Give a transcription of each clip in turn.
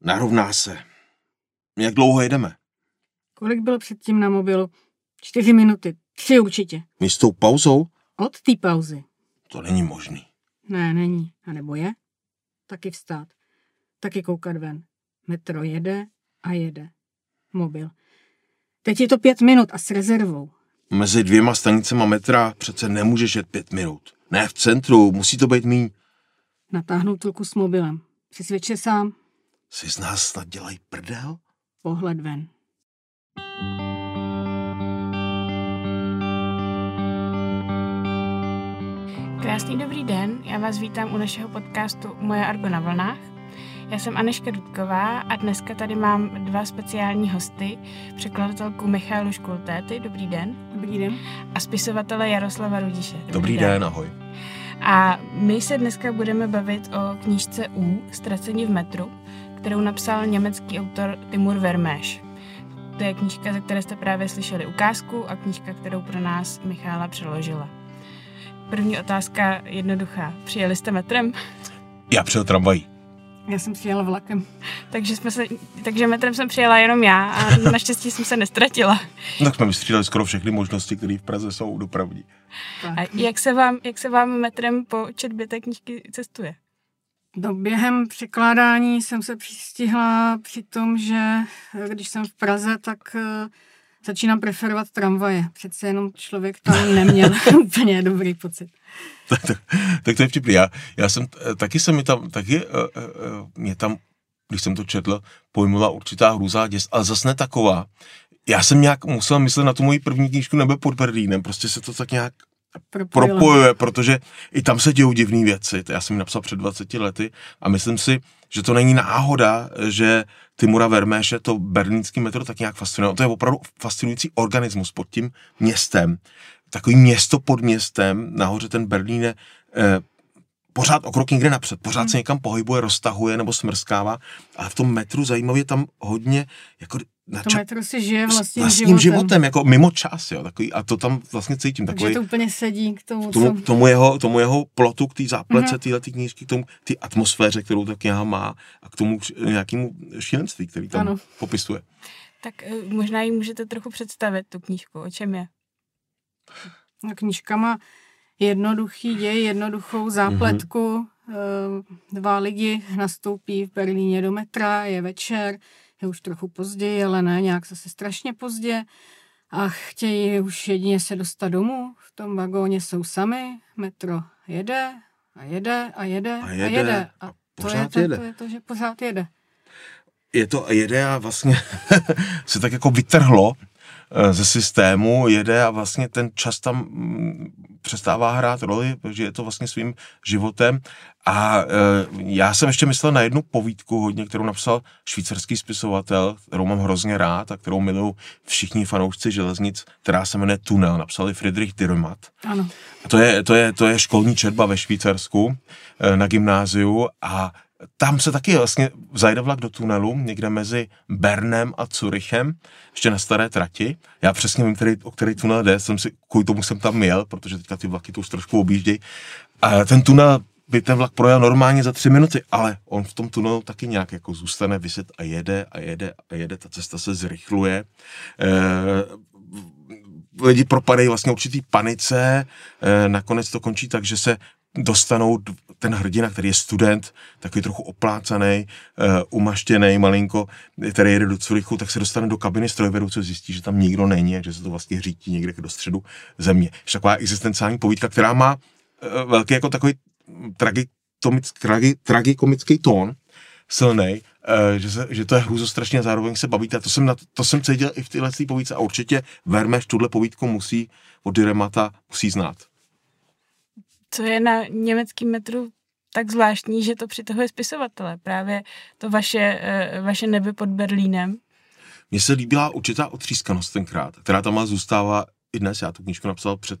Narovná se. Jak dlouho jedeme? Kolik bylo předtím na mobilu? Čtyři minuty. Tři určitě. My s tou pauzou? Od té pauzy. To není možný. Ne, není. A nebo je? Taky vstát. Taky koukat ven. Metro jede a jede. Mobil. Teď je to pět minut a s rezervou. Mezi dvěma stanicema metra přece nemůžeš jet pět minut. Ne v centru, musí to být míň. Natáhnout ruku s mobilem. Přesvědč se sám. Si z nás snad dělají prdel? Pohled ven. Krásný dobrý den, já vás vítám u našeho podcastu Moje Argo na vlnách. Já jsem Aneška Dudková a dneska tady mám dva speciální hosty, překladatelku Michálu Škultéty, dobrý den. Dobrý den. A spisovatele Jaroslava Rudiše. Dobrý, dobrý den. den, ahoj. A my se dneska budeme bavit o knížce U, Ztracení v metru, kterou napsal německý autor Timur Vermeš. To je knížka, ze které jste právě slyšeli ukázku a knížka, kterou pro nás Michála přeložila. První otázka jednoduchá. Přijeli jste metrem? Já přijel tramvají. Já jsem přijela vlakem. takže, jsme se, takže metrem jsem přijela jenom já a naštěstí jsem se nestratila. No, tak jsme vystřídali skoro všechny možnosti, které v Praze jsou dopravní. A jak se vám, jak se vám metrem po četbě té knížky cestuje? No, během překládání jsem se přistihla při tom, že když jsem v Praze, tak uh, začínám preferovat tramvaje. Přece jenom člověk tam neměl úplně dobrý pocit. tak, tak, tak to je vtipný. Já, já jsem, taky jsem mi tam, taky uh, uh, mě tam, když jsem to četl, pojmula určitá hrůzá děs, ale zase ne taková. Já jsem nějak musel myslet na tu moji první knížku Nebe pod Berlínem, prostě se to tak nějak Propojilo. propojuje, protože i tam se dějou divné věci. Já jsem ji napsal před 20 lety a myslím si, že to není náhoda, že Timura Verméše to berlínský metro tak nějak fascinuje. To je opravdu fascinující organismus pod tím městem. Takový město pod městem, nahoře ten Berlín je eh, pořád o krok někde napřed, pořád hmm. se někam pohybuje, roztahuje nebo smrskává, ale v tom metru zajímavě tam hodně jako na to metro si žije vlastním, vlastním životem. životem. jako mimo čas, jo, takový, a to tam vlastně cítím. Takže to úplně sedí k tomu, tomu, co... tomu, jeho, tomu jeho plotu, k té záplece, mm-hmm. téhle knížky, k tomu, té atmosféře, kterou tak já má a k tomu nějakému šílenství, který tam ano. popisuje. Tak eh, možná ji můžete trochu představit, tu knížku, o čem je? No, knížka má jednoduchý děj, jednoduchou zápletku. Mm-hmm. Dva lidi nastoupí v Berlíně do metra, je večer, je už trochu později, ale ne nějak zase strašně pozdě a chtějí už jedině se dostat domů. V tom vagóně jsou sami, metro jede a jede a jede a jede. A, jede. a, a to, je to, jede. to je to, že pořád jede. Je to a jede a vlastně se tak jako vytrhlo ze systému, jede a vlastně ten čas tam mm, přestává hrát roli, protože je to vlastně svým životem. A e, já jsem ještě myslel na jednu povídku hodně, kterou napsal švýcarský spisovatel, kterou mám hrozně rád a kterou milují všichni fanoušci železnic, která se jmenuje Tunel, napsali Friedrich Dürremat. Ano. To je, to, je, to je školní četba ve Švýcarsku e, na gymnáziu a tam se taky vlastně zajde vlak do tunelu, někde mezi Bernem a Curychem, ještě na staré trati. Já přesně vím, který, o který tunel jde, jsem si, kvůli tomu jsem tam měl, protože teďka ty vlaky to už trošku objíždějí. A ten tunel by ten vlak projel normálně za tři minuty, ale on v tom tunelu taky nějak jako zůstane vyset a jede a jede a jede, ta cesta se zrychluje. E, lidi propadají vlastně určitý panice, e, nakonec to končí tak, že se dostanou ten hrdina, který je student, takový trochu oplácaný, uh, umaštěný malinko, který jede do Curychu, tak se dostane do kabiny strojvedoucího, zjistí, že tam nikdo není a že se to vlastně řítí někde do středu země. Je taková existenciální povídka, která má uh, velký jako takový tragi, tragikomický tón, silný, uh, že, se, že to je hrůzostrašně a zároveň se bavíte. To jsem, na, to jsem cítil i v téhle povídce a určitě Vermeš tuhle povídku musí od Diremata musí znát co je na německém metru tak zvláštní, že to přitahuje spisovatele. Právě to vaše, eh, vaše nebe pod Berlínem. Mně se líbila určitá otřískanost tenkrát, která tam zůstává i dnes. Já tu knížku napsal před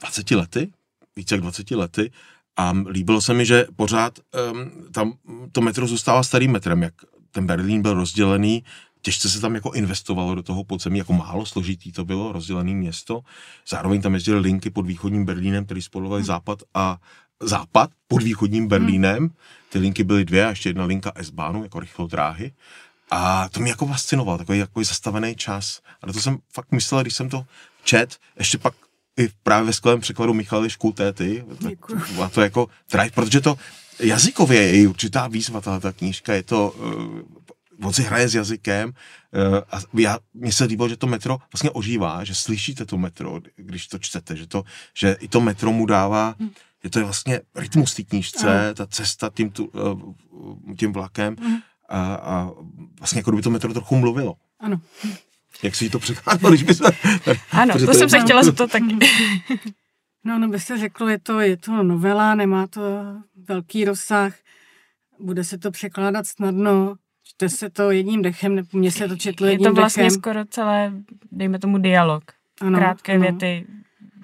20 lety, více jak 20 lety, a líbilo se mi, že pořád um, tam to metro zůstává starým metrem, jak ten Berlín byl rozdělený těžce se tam jako investovalo do toho podzemí, jako málo složitý to bylo, rozdělené město. Zároveň tam jezdily linky pod východním Berlínem, který spojovaly hmm. západ a, západ pod východním Berlínem. Ty linky byly dvě a ještě jedna linka S-Bahnu, jako rychlodráhy. A to mě jako fascinovalo, takový jako zastavený čas. A na to jsem fakt myslel, když jsem to čet, ještě pak i právě ve skvělém překladu Michaly Škultéty, a to jako drive, protože to jazykově je i určitá výzva, ta, ta knížka, je to, uh, on si hraje s jazykem uh, a já, mně se líbilo, že to metro vlastně ožívá, že slyšíte to metro, když to čtete, že, to, že i to metro mu dává, hmm. že to je vlastně rytmus té knížce, ta cesta tím, tu, uh, tím vlakem hmm. a, a vlastně jako by to metro trochu mluvilo. Ano. Jak si to překládalo, když by se... Ano, to, to jsem se chtěla zeptat taky. No, no byste řekl, je to, je to novela, nemá to velký rozsah, bude se to překládat snadno, čte se to jedním dechem, mně se to četlo jedním dechem. Je to vlastně dechem. skoro celé, dejme tomu, dialog. Ano, Krátké ano. věty.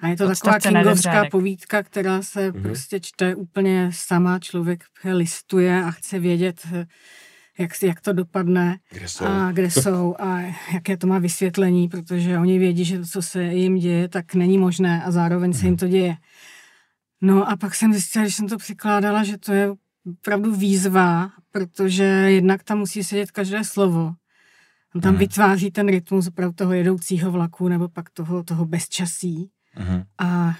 A je to taková kingovská povídka, která se mm-hmm. prostě čte úplně sama, člověk listuje a chce vědět, jak, jak to dopadne kde jsou. a kde jsou a jaké to má vysvětlení, protože oni vědí, že to, co se jim děje, tak není možné a zároveň se jim to děje. No a pak jsem zjistila, když jsem to překládala, že to je opravdu výzva, protože jednak tam musí sedět každé slovo. On tam hmm. vytváří ten rytmus opravdu toho jedoucího vlaku nebo pak toho, toho bezčasí. Hmm. A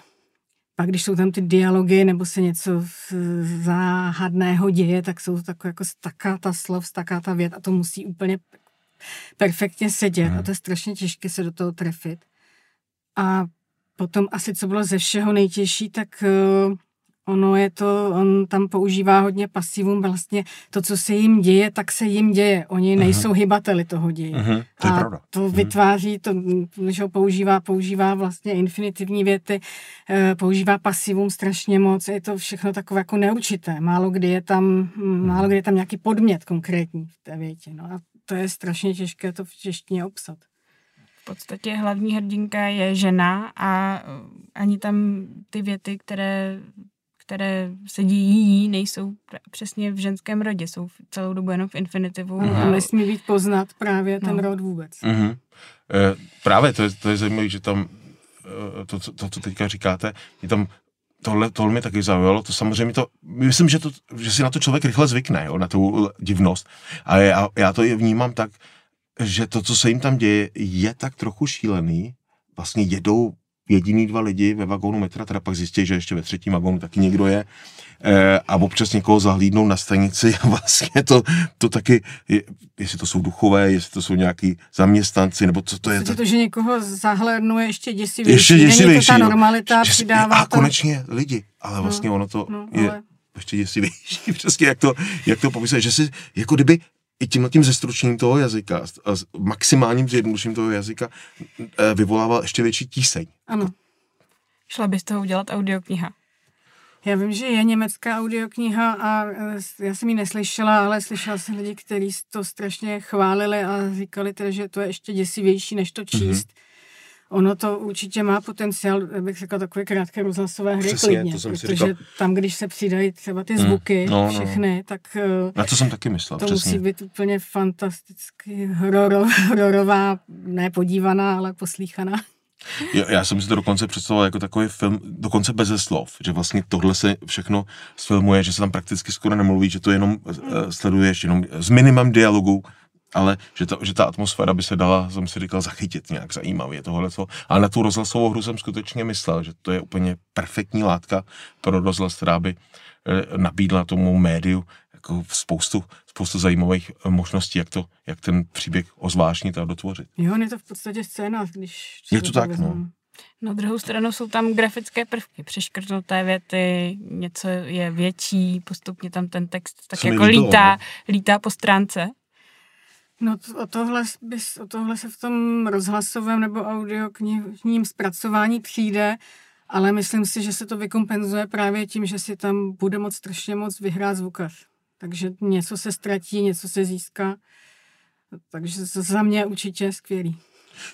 pak, když jsou tam ty dialogy nebo se něco záhadného děje, tak jsou to takové jako stakáta slov, stakáta věd a to musí úplně perfektně sedět hmm. a to je strašně těžké se do toho trefit. A potom asi, co bylo ze všeho nejtěžší, tak uh, ono je to, on tam používá hodně pasivum, vlastně to, co se jim děje, tak se jim děje. Oni uh-huh. nejsou hybateli toho děje. Uh-huh. To je a pravda. to uh-huh. vytváří, to, když ho používá, používá vlastně infinitivní věty, uh, používá pasivum strašně moc, je to všechno takové jako neurčité. Málo kdy je tam, uh-huh. málo kdy je tam nějaký podmět konkrétní v té větě. No a to je strašně těžké to v češtině obsat v podstatě hlavní hrdinka je žena a ani tam ty věty, které, které se dějí, nejsou přesně v ženském rodě, jsou celou dobu jenom v infinitivu. Mm-hmm. A nesmí být poznat právě ten no. rod vůbec. Mm-hmm. E, právě to je, to je zajímavé, že tam e, to, to, to, co teďka říkáte, je tam tohle, tohle mě taky zaujalo, to samozřejmě to, myslím, že, to, že si na to člověk rychle zvykne, jo, na tu divnost. A já, já to vnímám tak, že to, co se jim tam děje, je tak trochu šílený. Vlastně jedou jediný dva lidi ve vagónu metra, teda pak zjistí, že ještě ve třetím vagónu taky někdo je e, a občas někoho zahlídnou na stanici a vlastně to, to taky, je, jestli to jsou duchové, jestli to jsou nějaký zaměstnanci, nebo co to je. To, to že někoho zahlédnou je ještě děsivější. Ještě děsivější. Není to ta normalita, děsivější. přidává A to... konečně lidi, ale no, vlastně no, ono to no, je ale... ještě děsivější, přesně jak to, jak to popisuje, že si, jako kdyby i tím tím zestručením toho jazyka, a maximálním zjednodušením toho jazyka e, vyvolával ještě větší tíseň. Ano. Šla bys toho udělat audiokniha? Já vím, že je německá audiokniha a e, já jsem ji neslyšela, ale slyšela jsem lidi, kteří to strašně chválili a říkali teda, že to je ještě děsivější, než to číst. Mm-hmm. Ono to určitě má potenciál, bych řekla, takové krátké rozhlasové hry Přesně, klidně, to jsem protože si říkal. tam, když se přidají třeba ty zvuky, mm, no, všechny, no. tak na to jsem taky myslel, to přesně. musí být úplně fantasticky horor, hororová, ne podívaná, ale poslíchaná. Já, já jsem si to dokonce představoval jako takový film, dokonce bez slov, že vlastně tohle se všechno sfilmuje, že se tam prakticky skoro nemluví, že to jenom mm. sleduješ jenom s minimem dialogu, ale že ta, že ta atmosféra by se dala, jsem si říkal, zachytit nějak zajímavě tohle. Ale na tu rozhlasovou hru jsem skutečně myslel, že to je úplně perfektní látka pro rozhlas, která by eh, nabídla tomu médiu jako spoustu, spoustu zajímavých eh, možností, jak, to, jak ten příběh ozvážnit a dotvořit. Jo, je to v podstatě scéna, když... Je to tak, no. Na druhou stranu jsou tam grafické prvky, přeškrtnuté věty, něco je větší, postupně tam ten text tak Co jako lítá, no. lítá po stránce. No o, tohle bys, o tohle se v tom rozhlasovém nebo audioknižním zpracování přijde, ale myslím si, že se to vykompenzuje právě tím, že si tam bude moc strašně moc vyhrát zvukař. Takže něco se ztratí, něco se získá. Takže za mě určitě skvělý.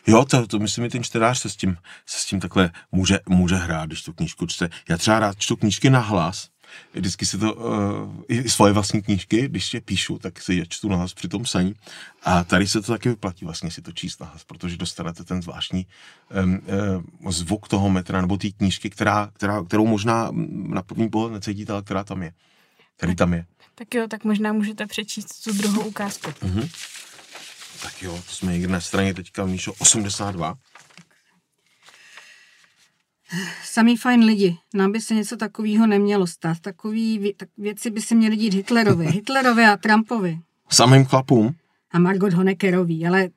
Jo, to, to myslím, že ten čtenář se s tím, se s tím takhle může, může hrát, když tu knížku čte. Já třeba rád čtu knížky na hlas, vždycky si to, uh, i svoje vlastní knížky, když je píšu, tak si je čtu nahlas při tom psaní. A tady se to taky vyplatí vlastně si to číst nahlas, protože dostanete ten zvláštní um, um, zvuk toho metra nebo té knížky, která, která, kterou možná na první pohled necítíte, ale která tam je. Který tam je. Tak jo, tak možná můžete přečíst tu druhou ukázku. Uh-huh. Tak jo, to jsme někde na straně teďka, Míšo, 82. Samý fajn lidi. Nám by se něco takového nemělo stát. Takový tak věci by se měly dít Hitlerovi. Hitlerovi a Trumpovi. Samým chlapům? A Margot Honeckerový. Ale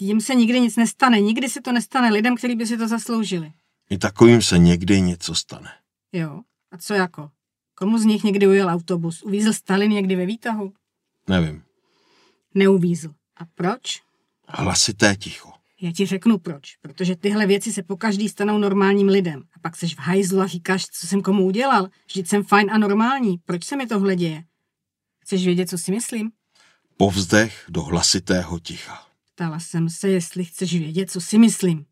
jim se nikdy nic nestane. Nikdy se to nestane lidem, kteří by si to zasloužili. I takovým se někdy něco stane. Jo. A co jako? Komu z nich někdy ujel autobus? Uvízl Stalin někdy ve výtahu? Nevím. Neuvízl. A proč? Hlasité ticho. Já ti řeknu proč. Protože tyhle věci se po každý stanou normálním lidem. A pak seš v hajzlu a říkáš, co jsem komu udělal. Vždyť jsem fajn a normální. Proč se mi tohle děje? Chceš vědět, co si myslím? Povzdech do hlasitého ticha. Ptala jsem se, jestli chceš vědět, co si myslím.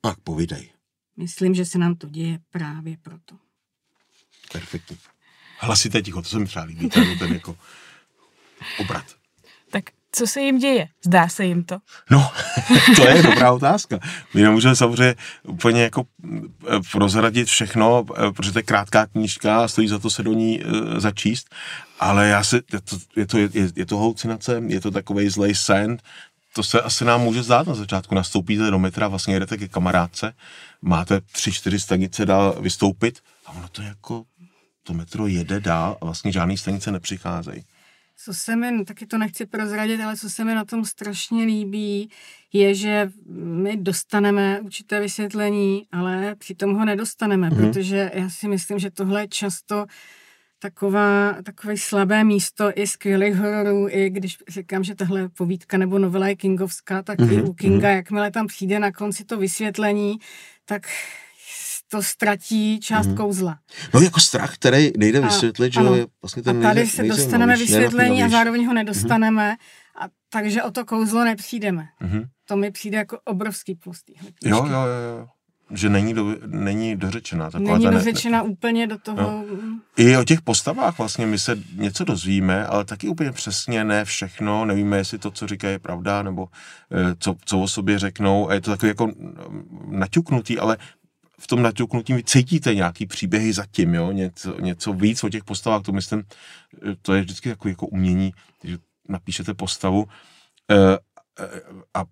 Tak povídej. Myslím, že se nám to děje právě proto. Perfektní. Hlasité ticho, to se mi třeba líbí, ten, ten jako obrat. Co se jim děje? Zdá se jim to? No, to je dobrá otázka. My nemůžeme samozřejmě úplně jako eh, prozradit všechno, eh, protože to je krátká knížka a stojí za to se do ní uh, začíst, ale já si, je to, je to, je, je to halucinace, je to takový zlej sen, to se asi nám může zdát na začátku. Nastoupíte do metra, vlastně jedete ke kamarádce, máte tři, čtyři stanice dál vystoupit a ono to jako, to metro jede dál a vlastně žádný stanice nepřicházejí. Co se mi, taky to nechci prozradit, ale co se mi na tom strašně líbí, je, že my dostaneme určité vysvětlení, ale přitom ho nedostaneme, mm-hmm. protože já si myslím, že tohle je často taková, takové slabé místo i skvělých hororů, i když říkám, že tahle povídka nebo novela je kingovská, tak mm-hmm. i u Kinga, jakmile tam přijde na konci to vysvětlení, tak to ztratí část mm. kouzla. No jako strach, který nejde vysvětlit, že je vlastně ten A tady se dostaneme vysvětlení a zároveň ho nedostaneme, mm. a takže o to kouzlo nepřijdeme. Mm. To mi přijde jako obrovský plus Jo, jo, jo. Že není, do, není dořečená. Taková není dořečena ne, úplně do toho... No. I o těch postavách vlastně my se něco dozvíme, ale taky úplně přesně ne všechno. Nevíme, jestli to, co říkají, je pravda, nebo e, co, co o sobě řeknou. A je to takový jako naťuknutý, ale v tom naťuknutí cítíte nějaký příběhy zatím, jo? Něco, něco víc o těch postavách, to myslím, to je vždycky takový jako umění, že napíšete postavu e, e, a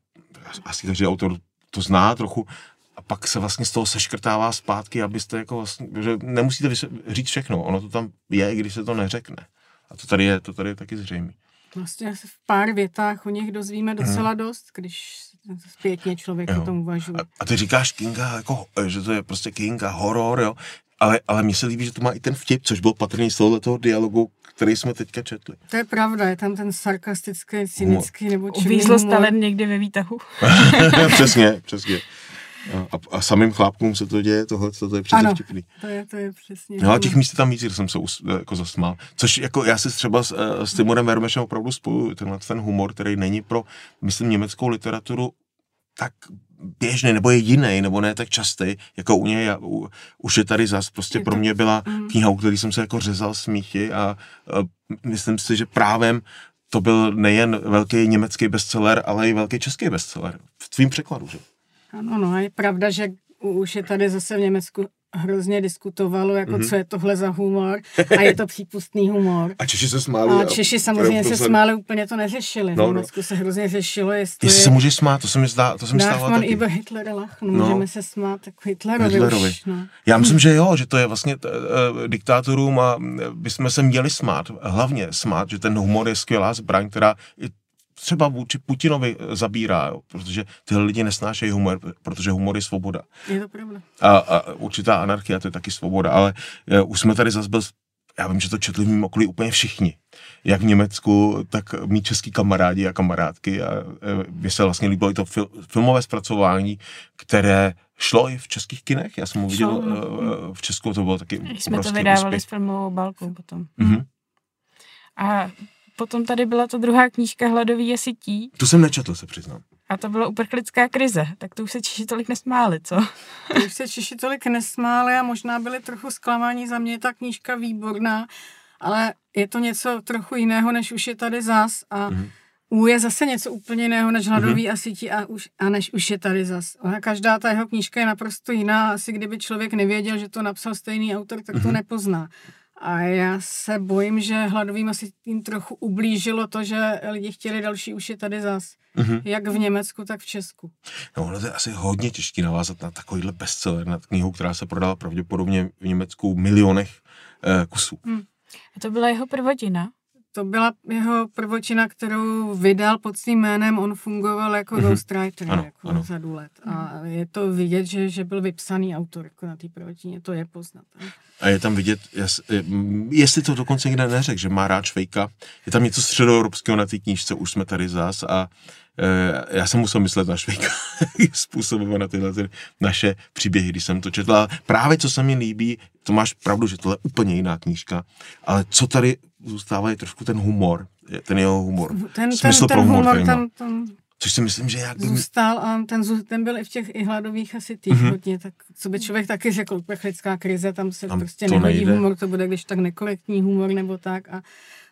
asi každý autor to zná trochu, a pak se vlastně z toho seškrtává zpátky, abyste jako vlastně, že nemusíte říct všechno, ono to tam je, i když se to neřekne. A to tady je, to tady je taky zřejmé. Vlastně se v pár větách o nich dozvíme docela hmm. dost, když zpětně člověk jo. o tom uvažuje. A, a ty říkáš Kinga, jako, že to je prostě Kinga, horor, jo, ale, ale mně se líbí, že to má i ten vtip, což byl patrný z tohoto dialogu, který jsme teďka četli. To je pravda, je tam ten sarkastický, cynický nebo čím Uvízl Stalin někde ve výtahu. přesně, přesně. A, a samým chlápkům se to děje, tohle to je přesně ano, vtipný. to je, to je přesně. No a těch míst tam víc, že jsem se us, jako zasmál. Což jako já si třeba s, eh, s Timurem Vermešem opravdu spojuju, tenhle ten humor, který není pro, myslím, německou literaturu tak běžný, nebo je jiný, nebo ne tak častý, jako u něj. U, už je tady zas, prostě pro mě byla mm. kniha, u který jsem se jako řezal smíchy a, a myslím si, že právem to byl nejen velký německý bestseller, ale i velký český bestseller. V tvým překladu, že? Ano, no a je pravda, že už je tady zase v Německu hrozně diskutovalo, jako mm-hmm. co je tohle za humor a je to přípustný humor. A Češi se smáli. A Češi samozřejmě se smáli, úplně to neřešili. No, v no. Německu no. se hrozně řešilo, jestli... Jestli se může smát, to se mi zdá, to se mi stává taky. Iber Hitler lach, no, no, můžeme se smát tak Hitlerovi, Hitlerovi. Už, no. Já myslím, že jo, že to je vlastně t, uh, diktátorům a bychom se měli smát, hlavně smát, že ten humor je skvělá zbraň, která i třeba vůči Putinovi eh, zabírá, jo, protože tyhle lidi nesnášejí humor, protože humor je svoboda. Je to pravda. A, a určitá anarchia, to je taky svoboda, ale uh, už jsme tady zase byl, já vím, že to četli v mým okolí úplně všichni. Jak v Německu, tak mý český kamarádi a kamarádky. A uh, se vlastně líbilo i to fil, filmové zpracování, které šlo i v českých kinech. Já jsem ho viděl uh, v Česku, to bylo taky Jsme to vydávali úspěch. s filmovou balkou potom. Mm-hmm. A potom tady byla ta druhá knížka Hladový je sití. Tu jsem nečetl, se přiznám. A to byla uprchlická krize, tak to už se Češi tolik nesmáli, co? To už se Češi tolik nesmáli a možná byli trochu zklamáni. Za mě je ta knížka výborná, ale je to něco trochu jiného, než už je tady zas a mm-hmm. U je zase něco úplně jiného než hladový mm-hmm. a sítí a, už, a než už je tady zas. Ona, každá ta jeho knížka je naprosto jiná. Asi kdyby člověk nevěděl, že to napsal stejný autor, tak mm-hmm. to nepozná. A já se bojím, že hladovým asi tím trochu ublížilo to, že lidi chtěli další je tady zas. Mm-hmm. Jak v Německu, tak v Česku. No, ono je asi hodně těžké navázat na takovýhle bestseller, na knihu, která se prodala pravděpodobně v Německu milionech eh, kusů. Mm. A to byla jeho prvotina? To byla jeho prvočina, kterou vydal pod svým jménem. On fungoval jako mm-hmm. ghostwriter ano, jako ano. řadu let. A je to vidět, že, že byl vypsaný autor jako na té prvočině. To je poznat. A je tam vidět, jestli to dokonce někde neřekl, že má rád Švejka. Je tam něco středoevropského na té knížce, už jsme tady zás a já jsem musel myslet na Švejka způsobem na tyhle ty naše příběhy, když jsem to četl. A právě co se mi líbí, to máš pravdu, že tohle je úplně jiná knížka, ale co tady zůstává je trošku ten humor, ten jeho humor. Ten, Smysl ten, ten pro humor, humor tam, tam Což si myslím, že jak by... Zůstal a ten, ten byl i v těch i hladových asi těch mm-hmm. hodně, tak co by člověk taky řekl, uprchlická krize, tam se tam prostě nehodí humor, to bude když tak nekorektní humor nebo tak a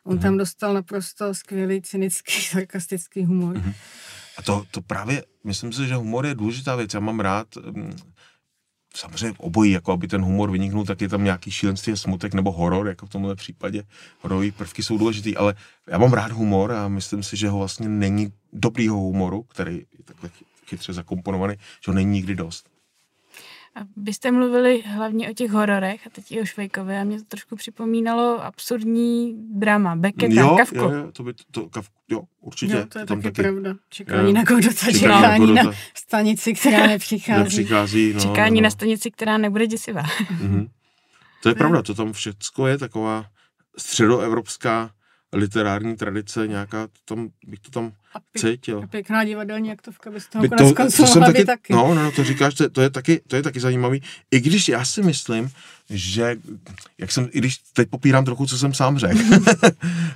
on mm-hmm. tam dostal naprosto skvělý, cynický, sarkastický humor. Mm-hmm. A to, to právě, myslím si, že humor je důležitá věc. Já mám rád mm, samozřejmě obojí, jako aby ten humor vyniknul, tak je tam nějaký šílenství, smutek nebo horor, jako v tomhle případě. Hororové prvky jsou důležitý, ale já mám rád humor a myslím si, že ho vlastně není dobrýho humoru, který je takhle chytře zakomponovaný, že ho není nikdy dost. A byste mluvili hlavně o těch hororech a teď i o Švejkovi a mě to trošku připomínalo absurdní drama, Becketa, jo, Kavku. Jo, jo, to by to, to jo, určitě. Jo, to je taky, taky pravda. Čekání jo. na Godota, čekání na stanici, která nepřichází. nepřichází no, čekání no. na stanici, která nebude děsivá. Mm-hmm. To je pravda, to tam všechno je taková středoevropská literární tradice, nějaká, tam bych to tam a pěk, cítil. Pěkná divadelní aktovka bys toho by to, to jsem taky, taky. No, no, no, to říkáš, to, to, je taky, to je taky zajímavý. I když já si myslím, že, jak jsem, i když teď popírám trochu, co jsem sám řekl,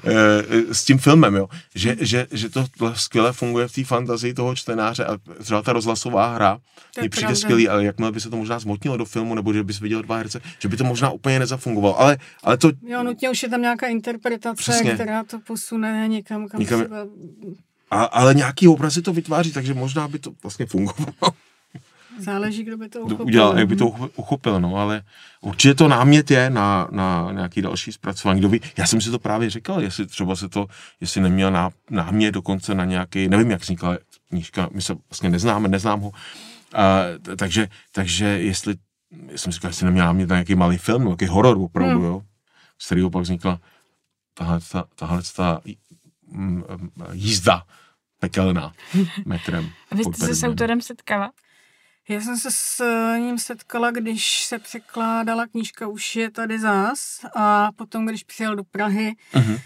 eh, s tím filmem, jo, že, že, že to skvěle funguje v té fantazii toho čtenáře a třeba ta rozhlasová hra mi přijde skvělý, ale jakmile by se to možná zmotnilo do filmu, nebo že bys viděl dva herce, že by to možná úplně nezafungovalo, ale, ale to... Jo, nutně už je tam nějaká interpretace, Přesně. která to posune někam, kam někam... Třeba... A, ale nějaký obrazy to vytváří, takže možná by to vlastně fungovalo. Záleží, kdo by to uchopil. Udělal, jak by to uchopil, no, ale určitě to námět je na, na nějaký další zpracování. Kdo ví, já jsem si to právě říkal, jestli třeba se to, jestli neměl ná, námět dokonce na nějaký, nevím, jak vznikla knížka, my se vlastně neznáme, neznám ho, a, takže, takže jestli, já jsem říkal, jestli neměl námět na nějaký malý film, nějaký horor opravdu, hmm. jo, z kterého pak vznikla tahle, ta, tahle ta jízda pekelná metrem. A vy jste se s autorem setkala? Já jsem se s ním setkala, když se překládala knížka Už je tady zás a potom, když přijel do Prahy uh-huh.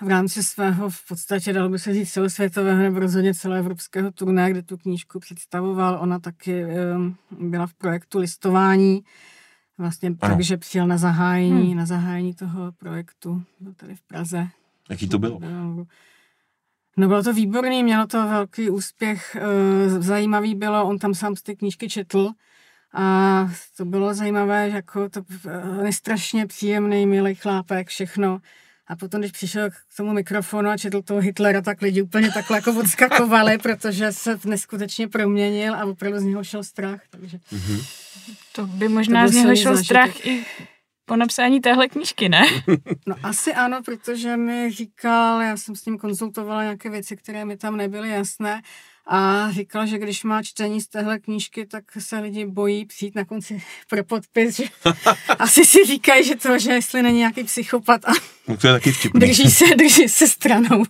v rámci svého v podstatě, dalo by se říct, celosvětového nebo rozhodně celoevropského turné, kde tu knížku představoval. Ona taky eh, byla v projektu listování, vlastně takže přijel na zahájení, hmm. na zahájení toho projektu, byl tady v Praze. Jaký to bylo? No bylo to výborný, mělo to velký úspěch, eh, zajímavý bylo, on tam sám z té knížky četl a to bylo zajímavé, že jako to je strašně příjemný, milý chlápek, všechno. A potom, když přišel k tomu mikrofonu a četl toho Hitlera, tak lidi úplně takhle jako odskakovali, protože se neskutečně proměnil a opravdu z něho šel strach. Takže... Mm-hmm. To by možná to z něho šel zážitek. strach i po napsání téhle knížky, ne? No asi ano, protože mi říkal, já jsem s ním konzultovala nějaké věci, které mi tam nebyly jasné a říkal, že když má čtení z téhle knížky, tak se lidi bojí přijít na konci pro podpis, že asi si říkají, že to, že jestli není nějaký psychopat a no to je taky drží se, drží se stranou.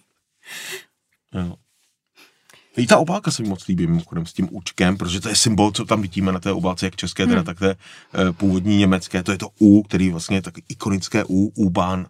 Jo. I ta obálka se mi moc líbí mimochodem s tím účkem, protože to je symbol, co tam vidíme na té obálce, jak české, teda hmm. tak té e, původní německé. To je to U, který vlastně je tak ikonické U, U-Bahn,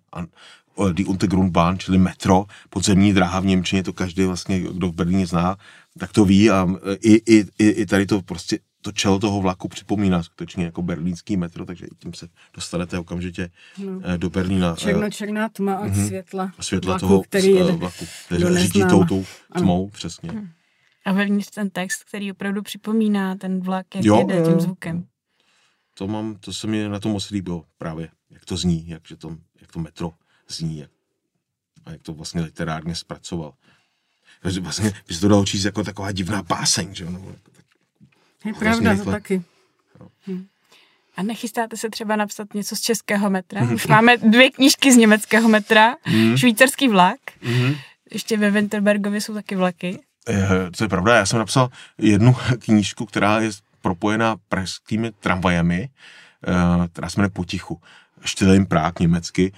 die Untergrundbahn, čili metro, podzemní dráha v Němčině, to každý vlastně, kdo v Berlíně zná, tak to ví a e, i, i, i, i tady to prostě to čelo toho vlaku připomíná skutečně jako berlínský metro, takže tím se dostanete okamžitě no. E, do Berlína. Černočerná tma a mm-hmm. světla. Světla vlaku, toho který jede vlaku, který řídí tou, tou tmou, ano. přesně. Hmm. A vevnitř ten text, který opravdu připomíná ten vlak, jak Jo, jede tím zvukem. To, mám, to se mi na tom moc líbilo právě, jak to zní, jak, že to, jak to metro zní jak, a jak to vlastně literárně zpracoval. Takže vlastně by se to dalo číst jako taková divná báseň, že jo? jako Je pravda, to taky. A nechystáte se třeba napsat něco z českého metra? Už máme dvě knížky z německého metra, Mhm. švýcarský vlak, Mhm. ještě ve Winterbergově jsou taky vlaky. Eh, To je pravda, já jsem napsal jednu knížku, která je propojená pražskými tramvajemi, eh, která se jmenuje Potichu. Štilin Prák německy.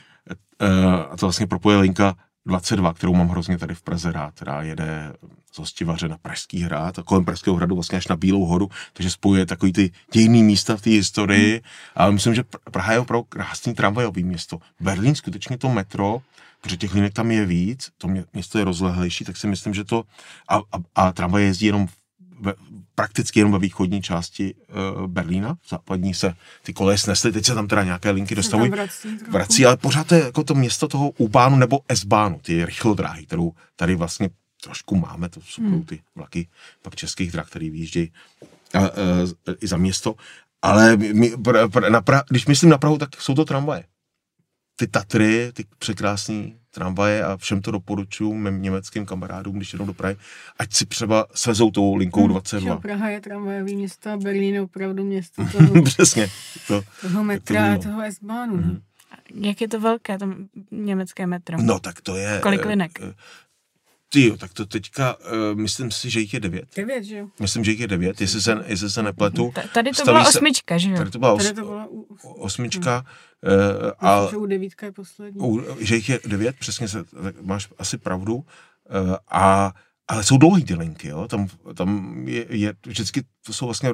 Eh, A to vlastně propoje linka 22, kterou mám hrozně tady v Praze rád, která jede z Hostivaře na Pražský hrad a kolem Pražského hradu vlastně až na Bílou horu, takže spojuje takový ty dějný místa v té historii. A myslím, že Pr- Praha je opravdu krásný tramvajový město. Berlín skutečně to metro, protože těch linek tam je víc, to mě, město je rozlehlejší, tak si myslím, že to a, a, a tramvaj jezdí jenom ve, prakticky jenom ve východní části uh, Berlína, v západní se ty koleje snesly, teď se tam teda nějaké linky dostavují, vrací, vrací, ale pořád to je jako to město toho U-bánu nebo S-bánu, ty rychlodráhy, kterou tady vlastně trošku máme, to jsou hmm. ty vlaky pak českých drah, který vyjíždějí a, a, i za město, ale my, pr, pr, na pra, když myslím na Prahu, tak jsou to tramvaje. Ty Tatry, ty překrásné tramvaje a všem to doporučuji mým německým kamarádům, když jedou do Prahy, ať si třeba svezou tou linkou Hm, 22. že Praha je tramvajový město a Berlín je opravdu město toho, Přesně. To, toho metra a toho S-bánu. Mhm. no. Jak je to velké, to německé metro? no tak to je... Kolik eh, linek? Ty jo, tak to teďka, uh, myslím si, že jich je devět. Devět, že jo? Myslím, že jich je devět, jestli se, jestli se nepletu. Ta- Tady to byla se- osmička, že jo? Tady to byla os, Tady to byla u, osmička, uh, a myslím, že u devítka je poslední. u, že jich je devět, přesně se, tak máš asi pravdu. Uh, a, ale jsou dlouhý ty linky, jo? Tam, tam je, je, vždycky, to jsou vlastně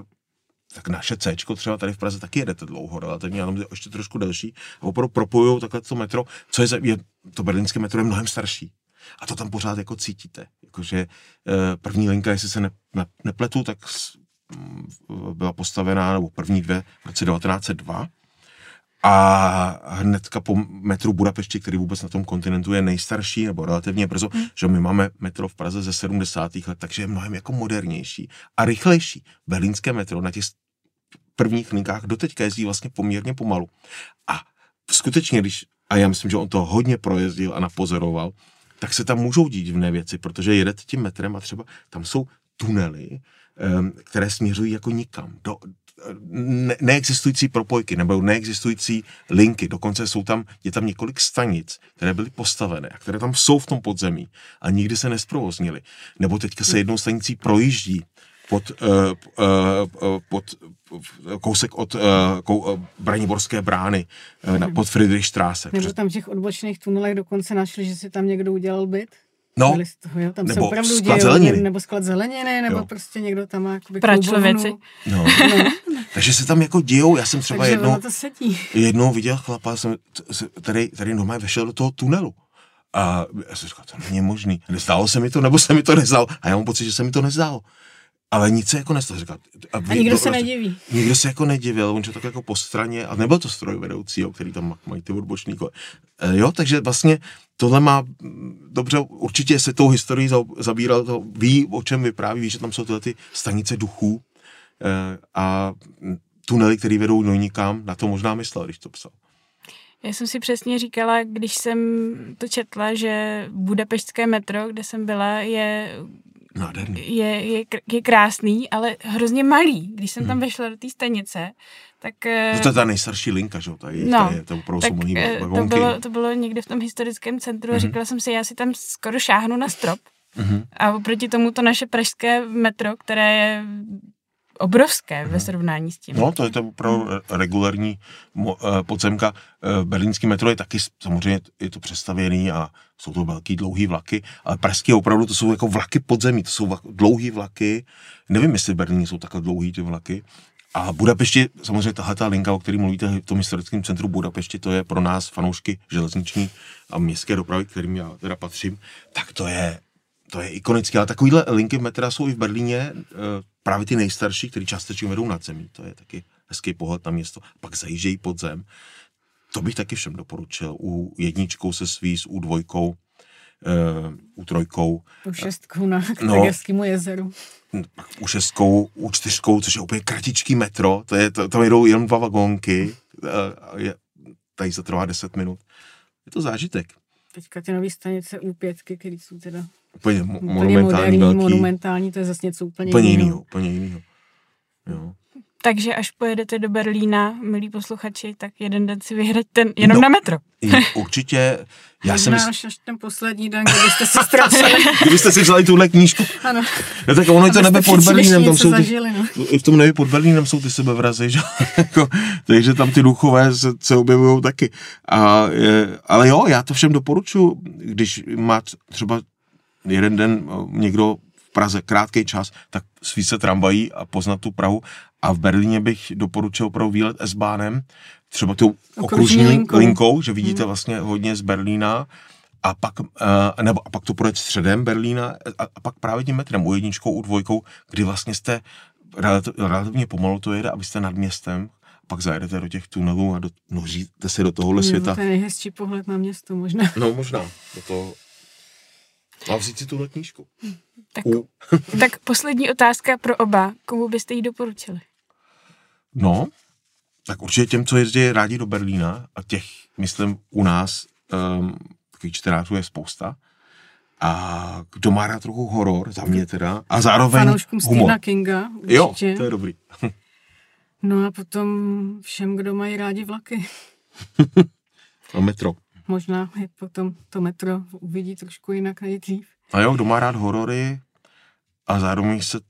tak naše C třeba tady v Praze taky jedete dlouho relativně, ale tam je ještě trošku delší. A opravdu propojují takhle to metro, co je, je, to berlínské metro je mnohem starší. A to tam pořád jako cítíte. Jakože eh, první linka, jestli se ne, ne, nepletu, tak s- m, byla postavená, nebo první dvě v roce 1902. A hnedka po metru Budapešti, který vůbec na tom kontinentu je nejstarší, nebo relativně brzo, hmm. že my máme metro v Praze ze 70. let, takže je mnohem jako modernější a rychlejší. Berlínské metro na těch prvních linkách doteďka jezdí vlastně poměrně pomalu. A skutečně, když, a já myslím, že on to hodně projezdil a napozoroval, tak se tam můžou dít divné věci, protože jedete tím metrem a třeba tam jsou tunely, em, které směřují jako nikam. Do, ne, neexistující propojky nebo neexistující linky. Dokonce jsou tam, je tam několik stanic, které byly postavené a které tam jsou v tom podzemí a nikdy se nesprovoznily. Nebo teďka se jednou stanicí projíždí pod, uh, uh, pod uh, kousek od kou, Braniborské brány na, pod Friedrichstraße. Nebo tam v těch odbočných tunelech dokonce našli, že si tam někdo udělal byt. No, toho, jo? Tam se nebo opravdu sklad dějou, zeleniny. nebo sklad zeleniny, nebo Jo. prostě někdo tam má jakoby věci. no. No, Takže se tam jako dějou, já jsem třeba takže jednou, ono to sedí. jednou viděl chlapa, jsem, t- se- který, který normálně vešel do toho tunelu. A já jsem říkal, to není možný. Nezdálo se mi to, nebo se mi to nezdálo. A já mám pocit, že se mi to nezdálo. Ale nic se jako nestalo. Říkal, A vy- nikdo do- se nediví. Nikdo se jako nedivil, on šel tak jako po straně a nebyl to strojvedoucí, jo, který tam mají ty odbočný kole. E, jo, takže vlastně tohle má dobře, určitě se tou historií za- zabíral, to ví, o čem vypráví, ví, že tam jsou tyhle ty stanice duchů e, a tunely, které vedou do nikam, na to možná myslel, když to psal. Já jsem si přesně říkala, když jsem to četla, že budapeštské metro, kde jsem byla, je, Nádherný. je, je, je krásný, ale hrozně malý. Když jsem tam Hmm. vešla do té stanice, tak... eh, to je ta nejstarší linka, že jo, tady, No, tady je to opravdu tak eh, to bylo, to bylo někde v tom historickém centru a Mhm. říkala jsem si, já si tam skoro šáhnu na strop. Mhm. A oproti tomu to naše pražské metro, které je obrovské ve srovnání s tím. No, to je to opravdu regulární mo, eh, podzemka. Eh, Berlínský metro je taky samozřejmě je to přestavěný a jsou to velký dlouhý vlaky, ale pražský opravdu to jsou jako vlaky podzemí, to jsou dlouhý vlaky. Nevím, jestli v Berlíně jsou takhle dlouhý ty vlaky. A Budapešti, samozřejmě tahle ta linka, o které mluvíte v tom historickém centru Budapešti, to je pro nás fanoušky železniční a městské dopravy, kterým já teda patřím, tak to je to je ikonické, ale takovýhle linky metra jsou i v Berlíně, eh, právě ty nejstarší, které částečně vedou nad zemí. To je taky hezký pohled na město. Pak zajíždějí pod zem. To bych taky všem doporučil. U jedničkou se sví, s U dvojkou. u trojkou. U šestkou na Kragerskému no, jezeru. U šestkou, u čtyřkou, což je úplně kratičký metro, to je, to, tam jedou jenom dva vagónky, je, tady se trvá 10 minut. Je to zážitek. Teďka ty nové stanice U5, které jsou teda úplně, mo- úplně monumentální, moderní, monumentální, to je zase něco úplně, úplně jiného. Úplně jiného. Jo. Takže až pojedete do Berlína, milí posluchači, tak jeden den si vyhraďte jenom no, na metro. Určitě. Já jsem mysl... až ten poslední den, kdybyste si ztratili. kdybyste si vzali tuhle knížku. Ano. No tak ono je to nebe pod Berlínem. Tam jsou ty, zažili, no. V tom nebe pod Berlínem jsou ty sebevrazy, že? Jako, takže tam ty duchové se, se objevují taky. A, je, ale jo, já to všem doporučuji, když má třeba jeden den někdo Praze krátký čas, tak svít se tramvají a poznat tu Prahu. A v Berlíně bych doporučil opravdu výlet S-bánem, třeba tou okružní linkou. linkou, že vidíte hmm. vlastně hodně z Berlína a pak, uh, nebo, a pak to projet středem Berlína a, a pak právě tím metrem, u jedničkou, u dvojkou, kdy vlastně jste relativně pomalu to jede, abyste nad městem pak zajedete do těch tunelů a do, noříte se do tohohle světa. To je nejhezčí pohled na město možná. No možná. Do toho, a vzít si tuhle knížku. Tak, tak poslední otázka pro oba. Komu byste ji doporučili? No, tak určitě těm, co jezdí rádi do Berlína a těch, myslím, u nás um, takových čtenářů je spousta. A kdo má rád trochu horor, za mě teda, a zároveň Fanouškům humor. Kinga, určitě. Jo, to je dobrý. no a potom všem, kdo mají rádi vlaky. a metro možná je potom to metro uvidí trošku jinak nejdřív. A jo, kdo má rád horory a zároveň se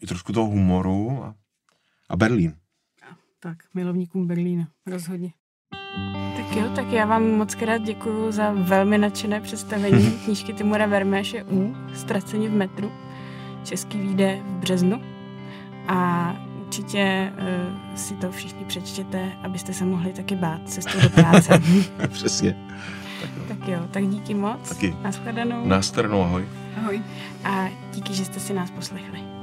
i trošku toho humoru a, a Berlín. Tak, milovníkům Berlína, rozhodně. Tak jo, tak já vám moc krát děkuji za velmi nadšené představení knížky Timura Verméše U, Ztracení v metru. Český výjde v březnu. A určitě uh, si to všichni přečtěte, abyste se mohli taky bát cestou do práce. Přesně. Tak jo. tak jo, tak díky moc. Taky. Naschledanou. Nastrnou, ahoj. Ahoj. A díky, že jste si nás poslechli.